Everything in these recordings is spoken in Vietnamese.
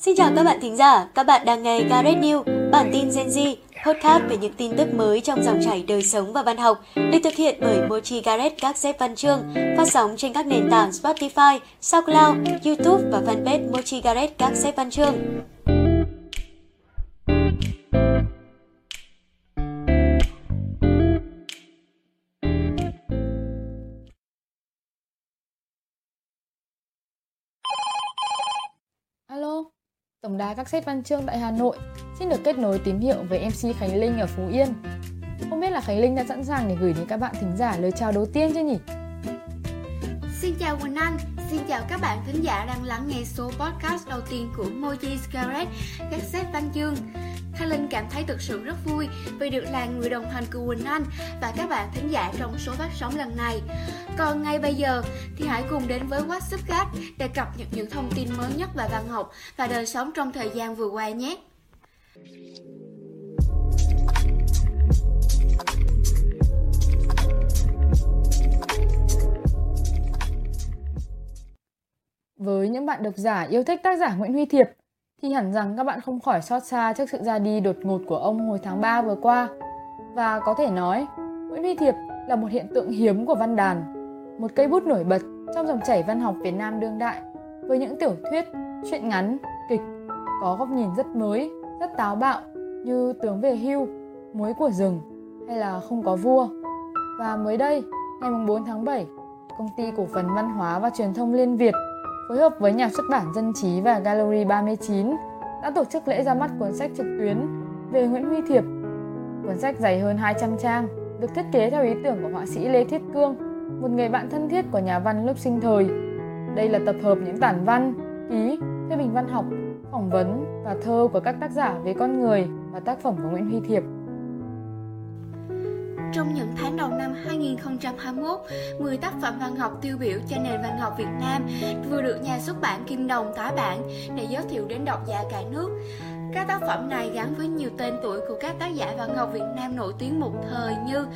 Xin chào các bạn thính giả, các bạn đang nghe Gareth News, bản tin Gen Z, podcast về những tin tức mới trong dòng chảy đời sống và văn học, được thực hiện bởi Mochi Gareth các xếp văn chương, phát sóng trên các nền tảng Spotify, SoundCloud, YouTube và fanpage Mochi Gareth các xếp văn chương. Tổng đài các sách văn chương tại Hà Nội xin được kết nối tín hiệu với MC Khánh Linh ở Phú Yên. Không biết là Khánh Linh đã sẵn sàng để gửi đến các bạn thính giả lời chào đầu tiên chưa nhỉ? Xin chào Quỳnh Anh, xin chào các bạn thính giả đang lắng nghe số podcast đầu tiên của Moji Scarlett, các xếp văn chương. Thanh Linh cảm thấy thực sự rất vui vì được là người đồng hành cùng Quỳnh Anh và các bạn thính giả trong số phát sóng lần này. Còn ngay bây giờ thì hãy cùng đến với WhatsApp Gác để cập nhật những thông tin mới nhất về văn học và đời sống trong thời gian vừa qua nhé. Với những bạn độc giả yêu thích tác giả Nguyễn Huy Thiệp thì hẳn rằng các bạn không khỏi xót xa trước sự ra đi đột ngột của ông hồi tháng 3 vừa qua. Và có thể nói, Nguyễn Huy Thiệp là một hiện tượng hiếm của văn đàn, một cây bút nổi bật trong dòng chảy văn học Việt Nam đương đại với những tiểu thuyết, truyện ngắn, kịch có góc nhìn rất mới, rất táo bạo như Tướng về hưu, Muối của rừng hay là Không có vua. Và mới đây, ngày 4 tháng 7, công ty cổ phần văn hóa và truyền thông Liên Việt phối hợp với nhà xuất bản Dân trí và Gallery 39 đã tổ chức lễ ra mắt cuốn sách trực tuyến về Nguyễn Huy Thiệp. Cuốn sách dày hơn 200 trang, được thiết kế theo ý tưởng của họa sĩ Lê Thiết Cương, một người bạn thân thiết của nhà văn lúc sinh thời. Đây là tập hợp những tản văn, ký, phê bình văn học, phỏng vấn và thơ của các tác giả về con người và tác phẩm của Nguyễn Huy Thiệp. Trong những tháng đầu năm 2021, 10 tác phẩm văn học tiêu biểu cho nền văn học Việt Nam vừa được nhà xuất bản Kim Đồng tái bản để giới thiệu đến độc giả cả nước. Các tác phẩm này gắn với nhiều tên tuổi của các tác giả văn học Việt Nam nổi tiếng một thời như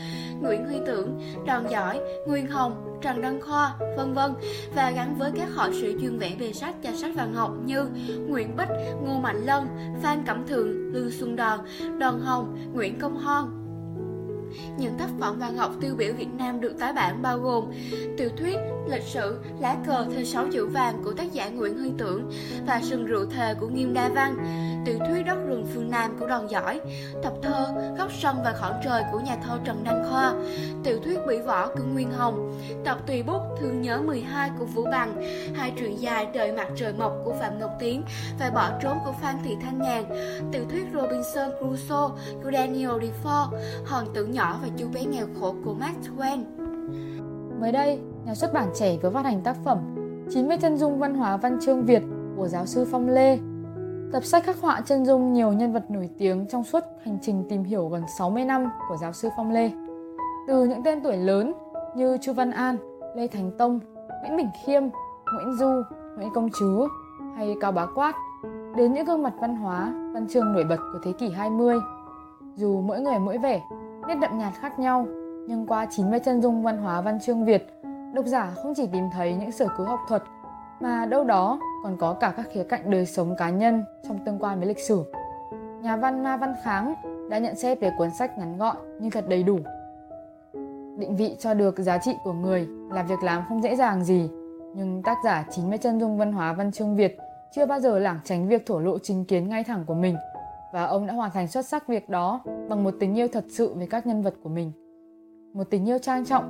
Nguyễn Huy Tưởng, Đòn Giỏi, Nguyên Hồng, Trần Đăng Khoa, vân vân và gắn với các họa sĩ chuyên vẽ về sách cho sách văn học như Nguyễn Bích, Ngô Mạnh Lân, Phan Cẩm Thượng, Lưu Xuân Đòn, Đòn Hồng, Nguyễn Công Hoan, những tác phẩm văn học tiêu biểu Việt Nam được tái bản bao gồm tiểu thuyết, lịch sử, lá cờ thơ sáu chữ vàng của tác giả Nguyễn Huy Tưởng và sừng rượu thề của Nghiêm Đa Văn, tiểu thuyết đất rừng phương Nam của Đòn Giỏi, tập thơ Góc sông và khoảng trời của nhà thơ Trần Đăng Khoa, tiểu thuyết Bỉ võ của Nguyên Hồng, tập tùy bút Thương nhớ 12 của Vũ Bằng, hai truyện dài Đợi mặt trời mọc của Phạm Ngọc Tiến và Bỏ trốn của Phan Thị Thanh Nhàn, tiểu thuyết Robinson Crusoe của Daniel Defoe, Hòn tử nhỏ nhỏ và chú bé nghèo khổ của Mark Twain. Mới đây, nhà xuất bản trẻ vừa phát hành tác phẩm 90 chân dung văn hóa văn chương Việt của giáo sư Phong Lê. Tập sách khắc họa chân dung nhiều nhân vật nổi tiếng trong suốt hành trình tìm hiểu gần 60 năm của giáo sư Phong Lê. Từ những tên tuổi lớn như Chu Văn An, Lê Thành Tông, Nguyễn Bình Khiêm, Nguyễn Du, Nguyễn Công Trứ hay Cao Bá Quát đến những gương mặt văn hóa, văn chương nổi bật của thế kỷ 20. Dù mỗi người mỗi vẻ, nét đậm nhạt khác nhau, nhưng qua 90 chân dung văn hóa văn chương Việt, độc giả không chỉ tìm thấy những sở cứu học thuật, mà đâu đó còn có cả các khía cạnh đời sống cá nhân trong tương quan với lịch sử. Nhà văn Ma Văn Kháng đã nhận xét về cuốn sách ngắn gọn nhưng thật đầy đủ. Định vị cho được giá trị của người là việc làm không dễ dàng gì, nhưng tác giả 90 chân dung văn hóa văn chương Việt chưa bao giờ lảng tránh việc thổ lộ chính kiến ngay thẳng của mình – và ông đã hoàn thành xuất sắc việc đó bằng một tình yêu thật sự với các nhân vật của mình. Một tình yêu trang trọng,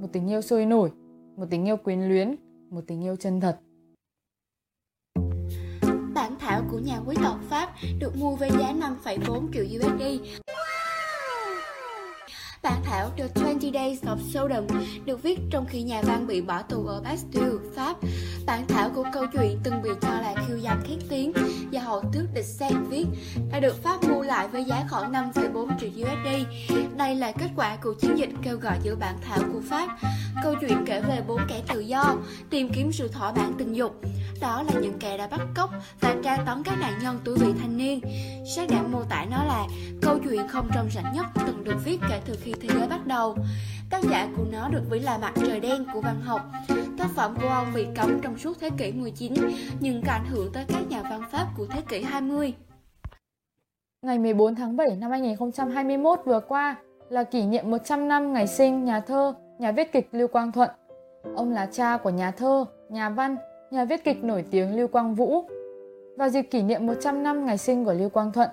một tình yêu sôi nổi, một tình yêu quyến luyến, một tình yêu chân thật. Bản thảo của nhà quý tộc Pháp được mua với giá 5,4 triệu USD. Bản thảo The 20 Days of Sodom được viết trong khi nhà văn bị bỏ tù ở Bastille, Pháp. Bản thảo của câu chuyện từng bị cho là khiêu dâm khét tiếng do hậu tước địch Sen viết đã được Pháp mua lại với giá khoảng 5,4 triệu USD. Đây là kết quả của chiến dịch kêu gọi giữa bản thảo của Pháp. Câu chuyện kể về bốn kẻ tự do tìm kiếm sự thỏa mãn tình dục. Đó là những kẻ đã bắt cóc và tra tấn các nạn nhân tuổi vị thanh niên. Sách đã mô tả nó là câu chuyện không trong sạch nhất từng được viết kể từ khi thế giới bắt đầu. tác giả của nó được ví là mặt trời đen của văn học. Tác phẩm của ông bị cấm trong suốt thế kỷ 19, nhưng có ảnh hưởng tới các nhà văn Pháp của thế kỷ 20. Ngày 14 tháng 7 năm 2021 vừa qua là kỷ niệm 100 năm ngày sinh nhà thơ, nhà viết kịch Lưu Quang Thuận. Ông là cha của nhà thơ, nhà văn, nhà viết kịch nổi tiếng Lưu Quang Vũ. Vào dịp kỷ niệm 100 năm ngày sinh của Lưu Quang Thuận,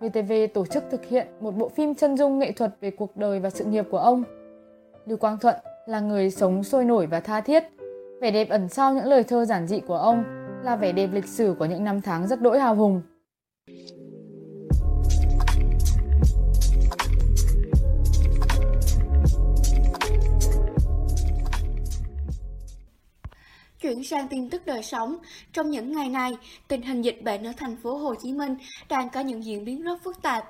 VTV tổ chức thực hiện một bộ phim chân dung nghệ thuật về cuộc đời và sự nghiệp của ông. Lưu Quang Thuận là người sống sôi nổi và tha thiết. Vẻ đẹp ẩn sau những lời thơ giản dị của ông là vẻ đẹp lịch sử của những năm tháng rất đỗi hào hùng. Chuyển sang tin tức đời sống, trong những ngày này, tình hình dịch bệnh ở thành phố Hồ Chí Minh đang có những diễn biến rất phức tạp.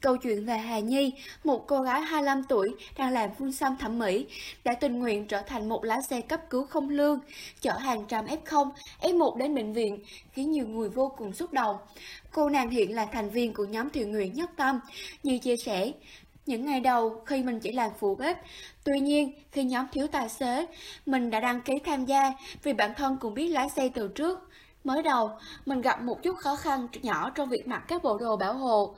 Câu chuyện về Hà Nhi, một cô gái 25 tuổi đang làm phun xăm thẩm mỹ, đã tình nguyện trở thành một lái xe cấp cứu không lương, chở hàng trăm F0, F1 đến bệnh viện, khiến nhiều người vô cùng xúc động. Cô nàng hiện là thành viên của nhóm thiện nguyện Nhất Tâm. Như chia sẻ, những ngày đầu khi mình chỉ làm phụ bếp, tuy nhiên khi nhóm thiếu tài xế, mình đã đăng ký tham gia vì bản thân cũng biết lái xe từ trước. Mới đầu, mình gặp một chút khó khăn nhỏ trong việc mặc các bộ đồ bảo hộ,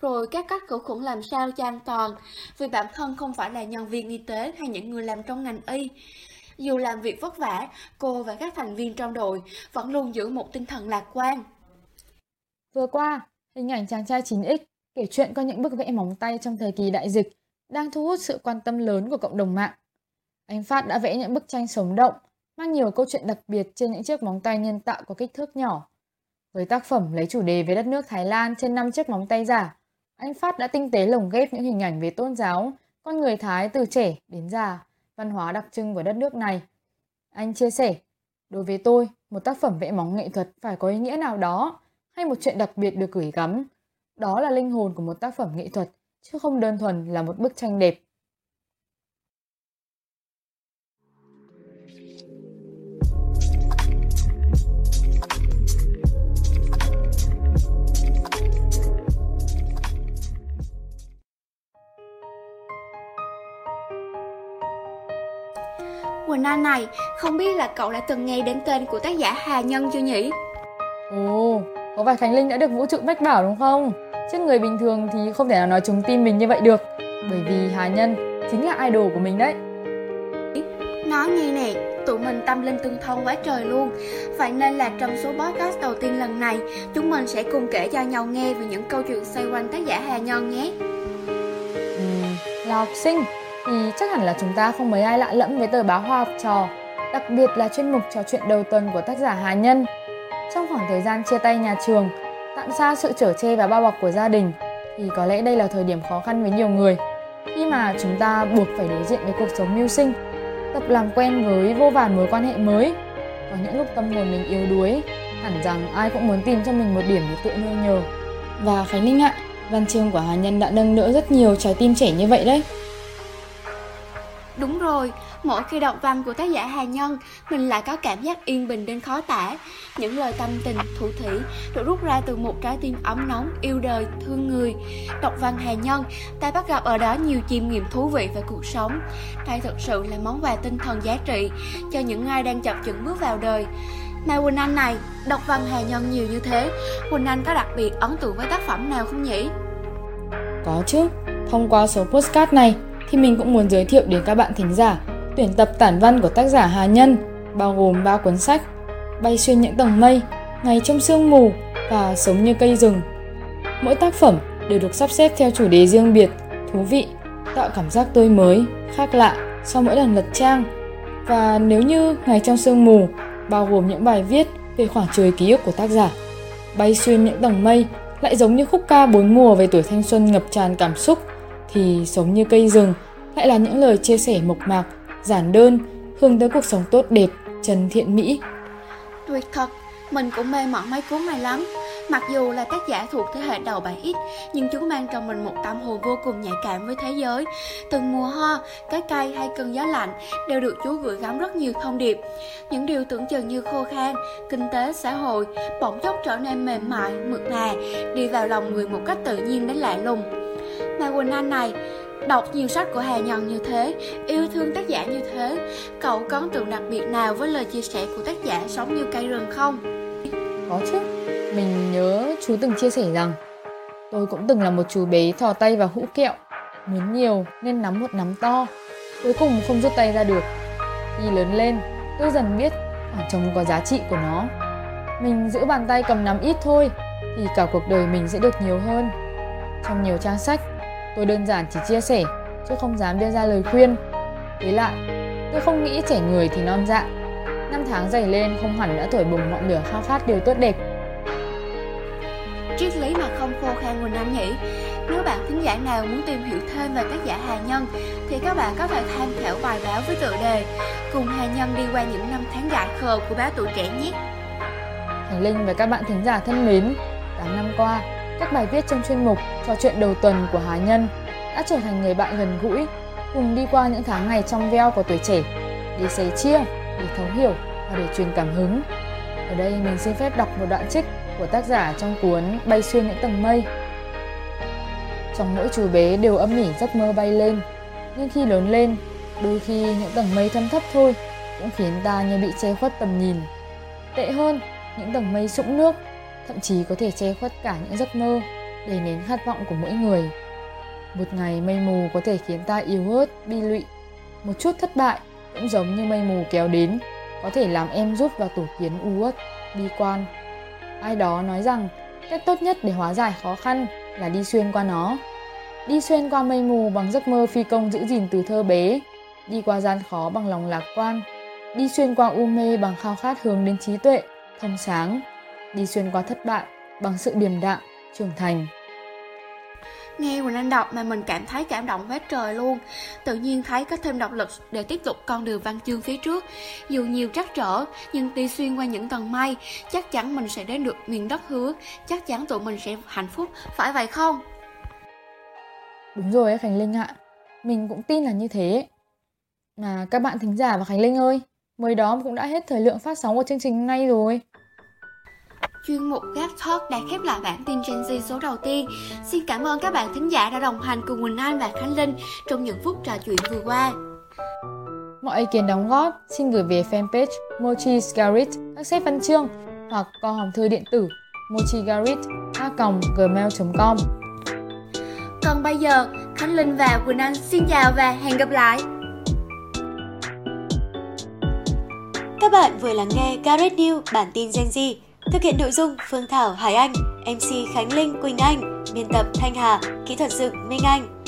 rồi các cách khử khuẩn làm sao cho an toàn, vì bản thân không phải là nhân viên y tế hay những người làm trong ngành y. Dù làm việc vất vả, cô và các thành viên trong đội vẫn luôn giữ một tinh thần lạc quan. Vừa qua, hình ảnh chàng trai 9X kể chuyện qua những bức vẽ móng tay trong thời kỳ đại dịch đang thu hút sự quan tâm lớn của cộng đồng mạng. Anh Phát đã vẽ những bức tranh sống động, mang nhiều câu chuyện đặc biệt trên những chiếc móng tay nhân tạo có kích thước nhỏ. Với tác phẩm lấy chủ đề về đất nước Thái Lan trên 5 chiếc móng tay giả, anh Phát đã tinh tế lồng ghép những hình ảnh về tôn giáo, con người Thái từ trẻ đến già, văn hóa đặc trưng của đất nước này. Anh chia sẻ, đối với tôi, một tác phẩm vẽ móng nghệ thuật phải có ý nghĩa nào đó hay một chuyện đặc biệt được gửi gắm đó là linh hồn của một tác phẩm nghệ thuật, chứ không đơn thuần là một bức tranh đẹp. Quỳnh Anh này, không biết là cậu đã từng nghe đến tên của tác giả Hà Nhân chưa nhỉ? Ồ, có phải Khánh Linh đã được vũ trụ mách bảo đúng không? Chứ người bình thường thì không thể nào nói chúng tin mình như vậy được. Bởi vì Hà Nhân chính là idol của mình đấy. Nói nghe nè, tụi mình tâm linh tương thông quá trời luôn. Vậy nên là trong số podcast đầu tiên lần này Chúng mình sẽ cùng kể cho nhau nghe về những câu chuyện xoay quanh tác giả Hà Nhân nhé. Ừ, Là học sinh thì chắc hẳn là chúng ta không mấy ai lạ lẫm với tờ báo Hoa học trò Đặc biệt là chuyên mục trò chuyện đầu tuần của tác giả Hà Nhân. Trong khoảng thời gian chia tay nhà trường tạm xa sự trở che và bao bọc của gia đình thì có lẽ đây là thời điểm khó khăn với nhiều người. Khi mà chúng ta buộc phải đối diện với cuộc sống mưu sinh, tập làm quen với vô vàn mối quan hệ mới, có những lúc tâm hồn mình yếu đuối, hẳn rằng ai cũng muốn tìm cho mình một điểm để tự nương nhờ. Và khánh linh ạ, văn chương của hà nhân đã nâng đỡ rất nhiều trái tim trẻ như vậy đấy. Đúng rồi Mỗi khi đọc văn của tác giả Hà Nhân, mình lại có cảm giác yên bình đến khó tả. Những lời tâm tình, thủ thủy được rút ra từ một trái tim ấm nóng, yêu đời, thương người. Đọc văn Hà Nhân, ta bắt gặp ở đó nhiều chiêm nghiệm thú vị về cuộc sống. Đây thực sự là món quà tinh thần giá trị cho những ai đang chập chững bước vào đời. Mà Quỳnh Anh này, đọc văn Hà Nhân nhiều như thế, Quỳnh Anh có đặc biệt ấn tượng với tác phẩm nào không nhỉ? Có chứ, thông qua số postcard này thì mình cũng muốn giới thiệu đến các bạn thính giả tuyển tập tản văn của tác giả Hà Nhân, bao gồm ba cuốn sách Bay xuyên những tầng mây, Ngày trong sương mù và Sống như cây rừng. Mỗi tác phẩm đều được sắp xếp theo chủ đề riêng biệt, thú vị, tạo cảm giác tươi mới, khác lạ sau mỗi lần lật trang. Và nếu như Ngày trong sương mù bao gồm những bài viết về khoảng trời ký ức của tác giả, Bay xuyên những tầng mây lại giống như khúc ca bốn mùa về tuổi thanh xuân ngập tràn cảm xúc thì Sống như cây rừng lại là những lời chia sẻ mộc mạc giản đơn, hướng tới cuộc sống tốt đẹp, trần thiện mỹ. Tuyệt thật, mình cũng mê mẩn mấy cuốn này lắm. Mặc dù là tác giả thuộc thế hệ đầu 7X, nhưng chúng mang trong mình một tâm hồn vô cùng nhạy cảm với thế giới. Từng mùa hoa, cái cây hay cơn gió lạnh đều được chú gửi gắm rất nhiều thông điệp. Những điều tưởng chừng như khô khan, kinh tế, xã hội, bỗng chốc trở nên mềm mại, mượt mà, đi vào lòng người một cách tự nhiên đến lạ lùng. Mà Quỳnh Anh này, Đọc nhiều sách của Hà Nhân như thế, yêu thương tác giả như thế, cậu có ấn tượng đặc biệt nào với lời chia sẻ của tác giả sống như cây rừng không? Có chứ, mình nhớ chú từng chia sẻ rằng Tôi cũng từng là một chú bé thò tay vào hũ kẹo Muốn nhiều nên nắm một nắm to. Cuối cùng không rút tay ra được. Khi lớn lên, tôi dần biết khoảng trống có giá trị của nó. Mình giữ bàn tay cầm nắm ít thôi Thì cả cuộc đời mình sẽ được nhiều hơn. Trong nhiều trang sách, tôi đơn giản chỉ chia sẻ Chứ không dám đưa ra lời khuyên Với lại, tôi không nghĩ trẻ người thì non dạ Năm tháng dày lên không hẳn đã thổi bùng ngọn lửa khao khát điều tốt đẹp triết lý mà không khô khan Quỳnh Anh nhỉ? Nếu bạn thính giả nào muốn tìm hiểu thêm về tác giả Hà Nhân thì các bạn có thể tham khảo bài báo với tựa đề Cùng Hà Nhân đi qua những năm tháng dại khờ của báo tuổi trẻ nhé. Thành Linh và các bạn thính giả thân mến, 8 năm qua, các bài viết trong chuyên mục trò chuyện đầu tuần của Hà Nhân đã trở thành người bạn gần gũi, cùng đi qua những tháng ngày trong veo của tuổi trẻ, để sẻ chia, để thấu hiểu và để truyền cảm hứng. Ở đây mình xin phép đọc một đoạn trích của tác giả trong cuốn Bay xuyên những tầng mây. Trong mỗi chú bé đều âm mỉ giấc mơ bay lên, nhưng khi lớn lên, đôi khi những tầng mây thâm thấp thôi cũng khiến ta như bị che khuất tầm nhìn. Tệ hơn, những tầng mây sũng nước thậm chí có thể che khuất cả những giấc mơ để nến khát vọng của mỗi người. Một ngày mây mù có thể khiến ta yếu ớt, bi lụy. Một chút thất bại cũng giống như mây mù kéo đến, có thể làm em rút vào tổ kiến u uất, bi quan ai đó nói rằng cách tốt nhất để hóa giải khó khăn là đi xuyên qua nó đi xuyên qua mây mù bằng giấc mơ phi công giữ gìn từ thơ bé đi qua gian khó bằng lòng lạc quan đi xuyên qua u mê bằng khao khát hướng đến trí tuệ thông sáng đi xuyên qua thất bại bằng sự điềm đạm trưởng thành. Nghe Quỳnh Anh đọc mà mình cảm thấy cảm động hết trời luôn. Tự nhiên thấy có thêm động lực để tiếp tục con đường văn chương phía trước. Dù nhiều trắc trở nhưng đi xuyên qua những tầng mây Chắc chắn mình sẽ đến được miền đất hứa. Chắc chắn tụi mình sẽ hạnh phúc, phải vậy không? Đúng rồi Khánh Linh ạ. Mình cũng tin là như thế. Mà các bạn thính giả và Khánh Linh ơi Mới đó cũng đã hết thời lượng phát sóng của chương trình hôm nay rồi chuyên mục Gap Talk đã khép lại bản tin Gen Z số đầu tiên. Xin cảm ơn các bạn thính giả đã đồng hành cùng Quỳnh Anh và Khánh Linh trong những phút trò chuyện vừa qua. Mọi ý kiến đóng góp xin gửi về fanpage Mochi Scarit các xếp văn chương hoặc qua hòm thư điện tử mochigarit.gmail.com Còn bây giờ, Khánh Linh và Quỳnh Anh xin chào và hẹn gặp lại. Các bạn vừa lắng nghe Garret News bản tin Gen Z Thực hiện nội dung Phương Thảo Hải Anh, MC Khánh Linh Quỳnh Anh, biên tập Thanh Hà, kỹ thuật dựng Minh Anh.